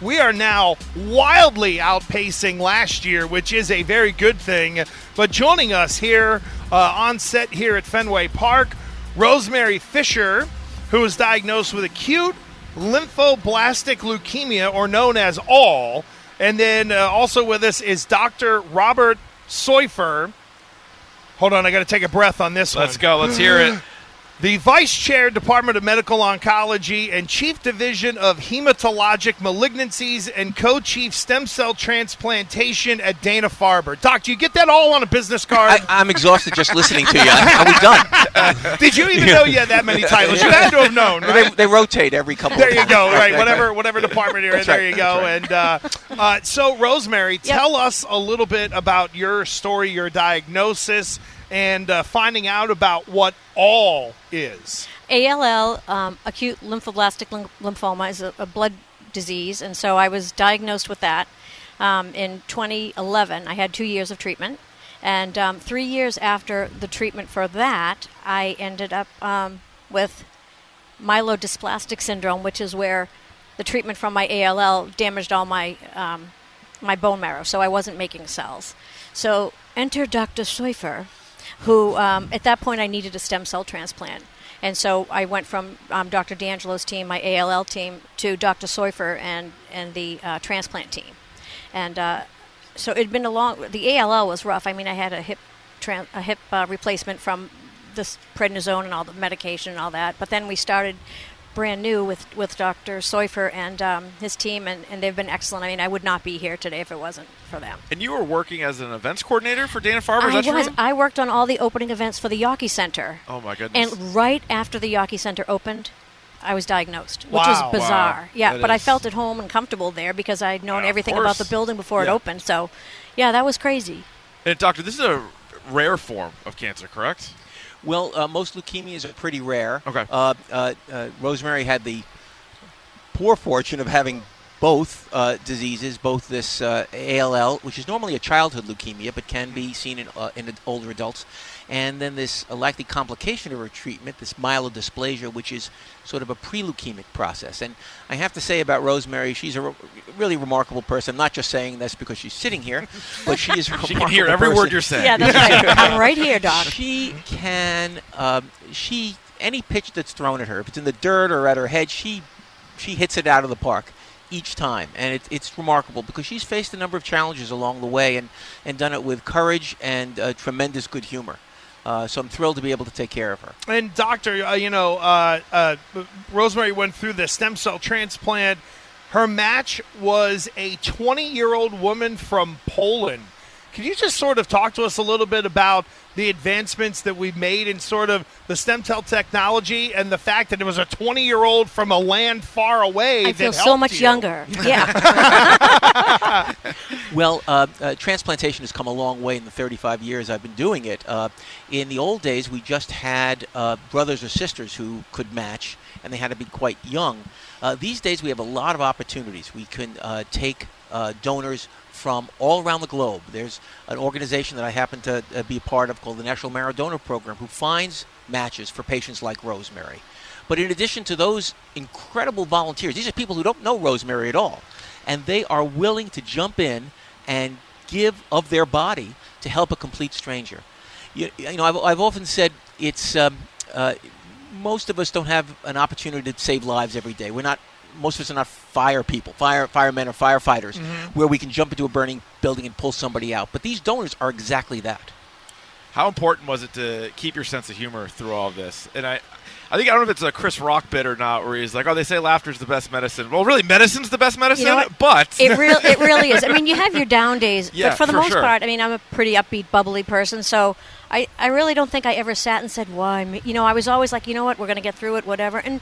We are now wildly outpacing last year, which is a very good thing. But joining us here uh, on set here at Fenway Park, Rosemary Fisher, who was diagnosed with acute lymphoblastic leukemia, or known as ALL. And then uh, also with us is Dr. Robert Soiffer. Hold on, I got to take a breath on this one. Let's go. Let's hear it. The Vice Chair, Department of Medical Oncology, and Chief Division of Hematologic Malignancies and Co Chief Stem Cell Transplantation at Dana Farber. Doc, do you get that all on a business card? I, I'm exhausted just listening to you. Are we done? Did you even know you had that many titles? You had to have known, They, right? they rotate every couple. There you times. go. Right, whatever, whatever department you're in. That's There right, you go. that's And uh, uh, so, Rosemary, tell us a little bit about your story, your diagnosis, and uh, finding out about what all is. ALL, um, acute lymphoblastic lym- lymphoma, is a, a blood disease, and so I was diagnosed with that um, in 2011. I had two years of treatment, and um, three years after the treatment for that, I ended up um, with myelodysplastic syndrome, which is where the treatment from my ALL damaged all my um, my bone marrow, so I wasn't making cells. So enter Dr. Schaefer, who um, at that point I needed a stem cell transplant. And so I went from um, Dr. D'Angelo's team, my ALL team, to Dr. Soiffer and, and the uh, transplant team. And uh, so it'd been a long. The ALL was rough. I mean, I had a hip a hip uh, replacement from this prednisone and all the medication and all that. But then we started brand new with, with Dr. Soiffer and um, his team, and, and they've been excellent. I mean, I would not be here today if it wasn't for them. And you were working as an events coordinator for Dana Farber. Is I was. true? I worked on all the opening events for the Yawkey Center. Oh my goodness. And right after the Yawkey Center opened, I was diagnosed, which Wow. was bizarre. Wow. Yeah, That but I felt at home and comfortable there because I'd known Yeah, everything about the building before Yeah. it opened. So, yeah, that was crazy. and doctor, this is a rare form of cancer, correct? Well, uh, most leukemias are pretty rare. Okay. Uh, uh, uh, Rosemary had the poor fortune of having both uh, diseases, both this uh, ALL, which is normally a childhood leukemia but can be seen in, uh, in older adults, and then this uh, likely complication of her treatment, this myelodysplasia, which is sort of a pre-leukemic process. And I have to say about Rosemary, she's a re- really remarkable person. I'm not just saying this because she's sitting here, but she is a She can hear remarkable every word you're saying. Yeah, that's right. I'm right here, Doc. She can. Um, she any pitch that's thrown at her, if it's in the dirt or at her head, she she hits it out of the park each time, and it, it's remarkable because she's faced a number of challenges along the way and and done it with courage and uh, tremendous good humor. Uh, so I'm thrilled to be able to take care of her. And doctor, uh, you know, uh, uh, Rosemary went through the stem cell transplant. Her match was a 20-year-old woman from Poland. Can you just sort of talk to us a little bit about the advancements that we've made in sort of the stem cell technology and the fact that it was a 20-year-old from a land far away? I that feel so much you? younger. Yeah. Well, uh, uh, transplantation has come a long way in the 35 years I've been doing it. Uh, in the old days, we just had uh, brothers or sisters who could match, and they had to be quite young. Uh, these days, we have a lot of opportunities. We can uh, take uh, donors from all around the globe. There's an organization that I happen to uh, be part of called the National Marrow Donor Program who finds matches for patients like Rosemary. But in addition to those incredible volunteers, these are people who don't know Rosemary at all, and they are willing to jump in and give of their body to help a complete stranger. You, you know, I've, I've often said it's um, uh, most of us don't have an opportunity to save lives every day. We're not. Most of us are not fire people, fire firemen or firefighters, mm-hmm. where we can jump into a burning building and pull somebody out. But these donors are exactly that. How important was it to keep your sense of humor through all of this? And I, I think I don't know if it's a Chris Rock bit or not, where he's like, "Oh, they say laughter's the best medicine." Well, really, medicine's the best medicine, You know but It real it really is. I mean, you have your down days, Yeah, but for the for most sure. part, I mean, I'm a pretty upbeat, bubbly person, so I, I really don't think I ever sat and said, "Why?" me?" You know, I was always like, "You know what? We're going to get through it, whatever." And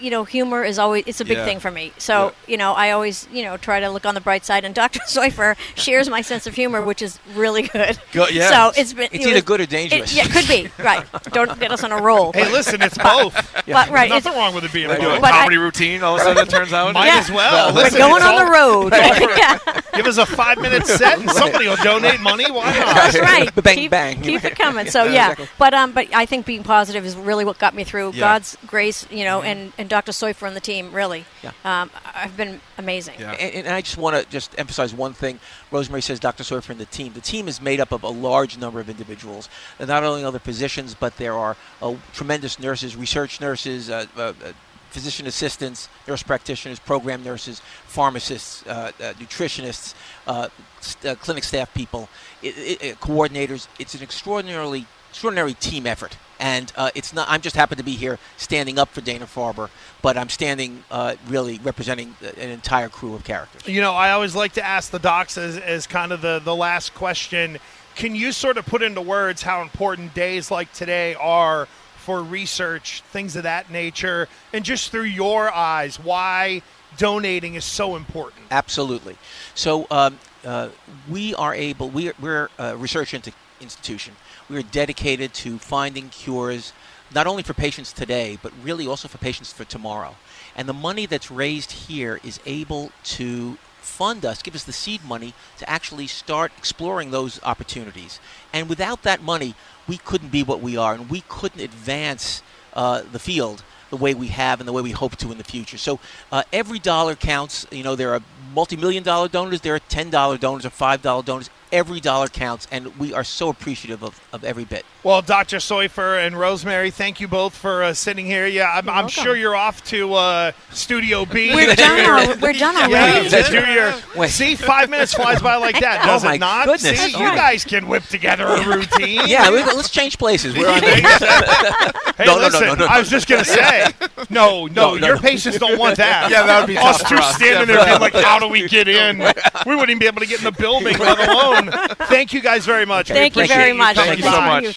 you know, humor is always it's a big Yeah. thing for me. So you know, I always you know try to look on the bright side, and Dr. Soiffer shares my sense of humor, which is really good. Go- yeah. So it's been It's it either was- good or It, dangerous. yeah, could be right. Don't get us on a roll. Hey, listen, it's both. but right, Nothing it's- wrong with it being Do a both. But I- comedy routine. All of a sudden, it turns out. Might Yeah. as well. we're going on all- the road. Yeah, Give us a five minute set, and somebody will donate money. Why not? that's right. Bang, keep, bang. Keep it coming. So Yeah, yeah, exactly. but um, but I think being positive is really what got me through. Yeah. Mm-hmm. God's grace, you know, and and Dr. Soiffer and the team really. Yeah. Um, I've been amazing. Yeah. And, and I just want to just emphasize one thing. Rosemary says Dr. Soiffer and the team. The team is made up of a large number of individuals. And not only other physicians, but there are uh, tremendous nurses, research nurses, uh, uh, uh, physician assistants, nurse practitioners, program nurses, pharmacists, uh, uh, nutritionists, uh, st- uh, clinic staff people, i i uh, coordinators. It's an extraordinarily extraordinary team effort. And uh, it's not. I'm just happen to be here standing up for Dana Farber, but I'm standing really representing an entire crew of characters. You know, I always like to ask the docs as, as kind of the, the last question. Can you sort of put into words how important days like today are for research, things of that nature, and just through your eyes, why donating is so important? Absolutely. So um, uh, we are able. We are, we're a research institution. We are dedicated to finding cures, not only for patients today, but really also for patients for tomorrow. And the money that's raised here is able to fund us, give us the seed money to actually start exploring those opportunities. And without that money, we couldn't be what we are, and we couldn't advance uh, the field the way we have and the way we hope to in the future. So uh, every dollar counts. You know, there are multi-million dollar donors, there are ten dollar donors, or five dollar donors. Every dollar counts, and we are so appreciative of, of every bit. Well, Dr. Soiffer and Rosemary, thank you both for uh, sitting here. Yeah, I'm, I'm sure you're off to uh, Studio B. We're done. al- We're done Yeah, already. to do your, Wait. see, five minutes flies by like that, Oh, my it not? goodness. See, you guys can whip together a routine. Yeah, we, let's change places. We're on. Hey, No, no, no, listen, no, no, I was just gonna say, no, no, No, no, your no. patients don't want that. Yeah, that would be Us two for us. standing there being like, how do we get in? We wouldn't even be able to get in the building, let alone. Thank you guys very much. We Thank you very much. Thank you so much.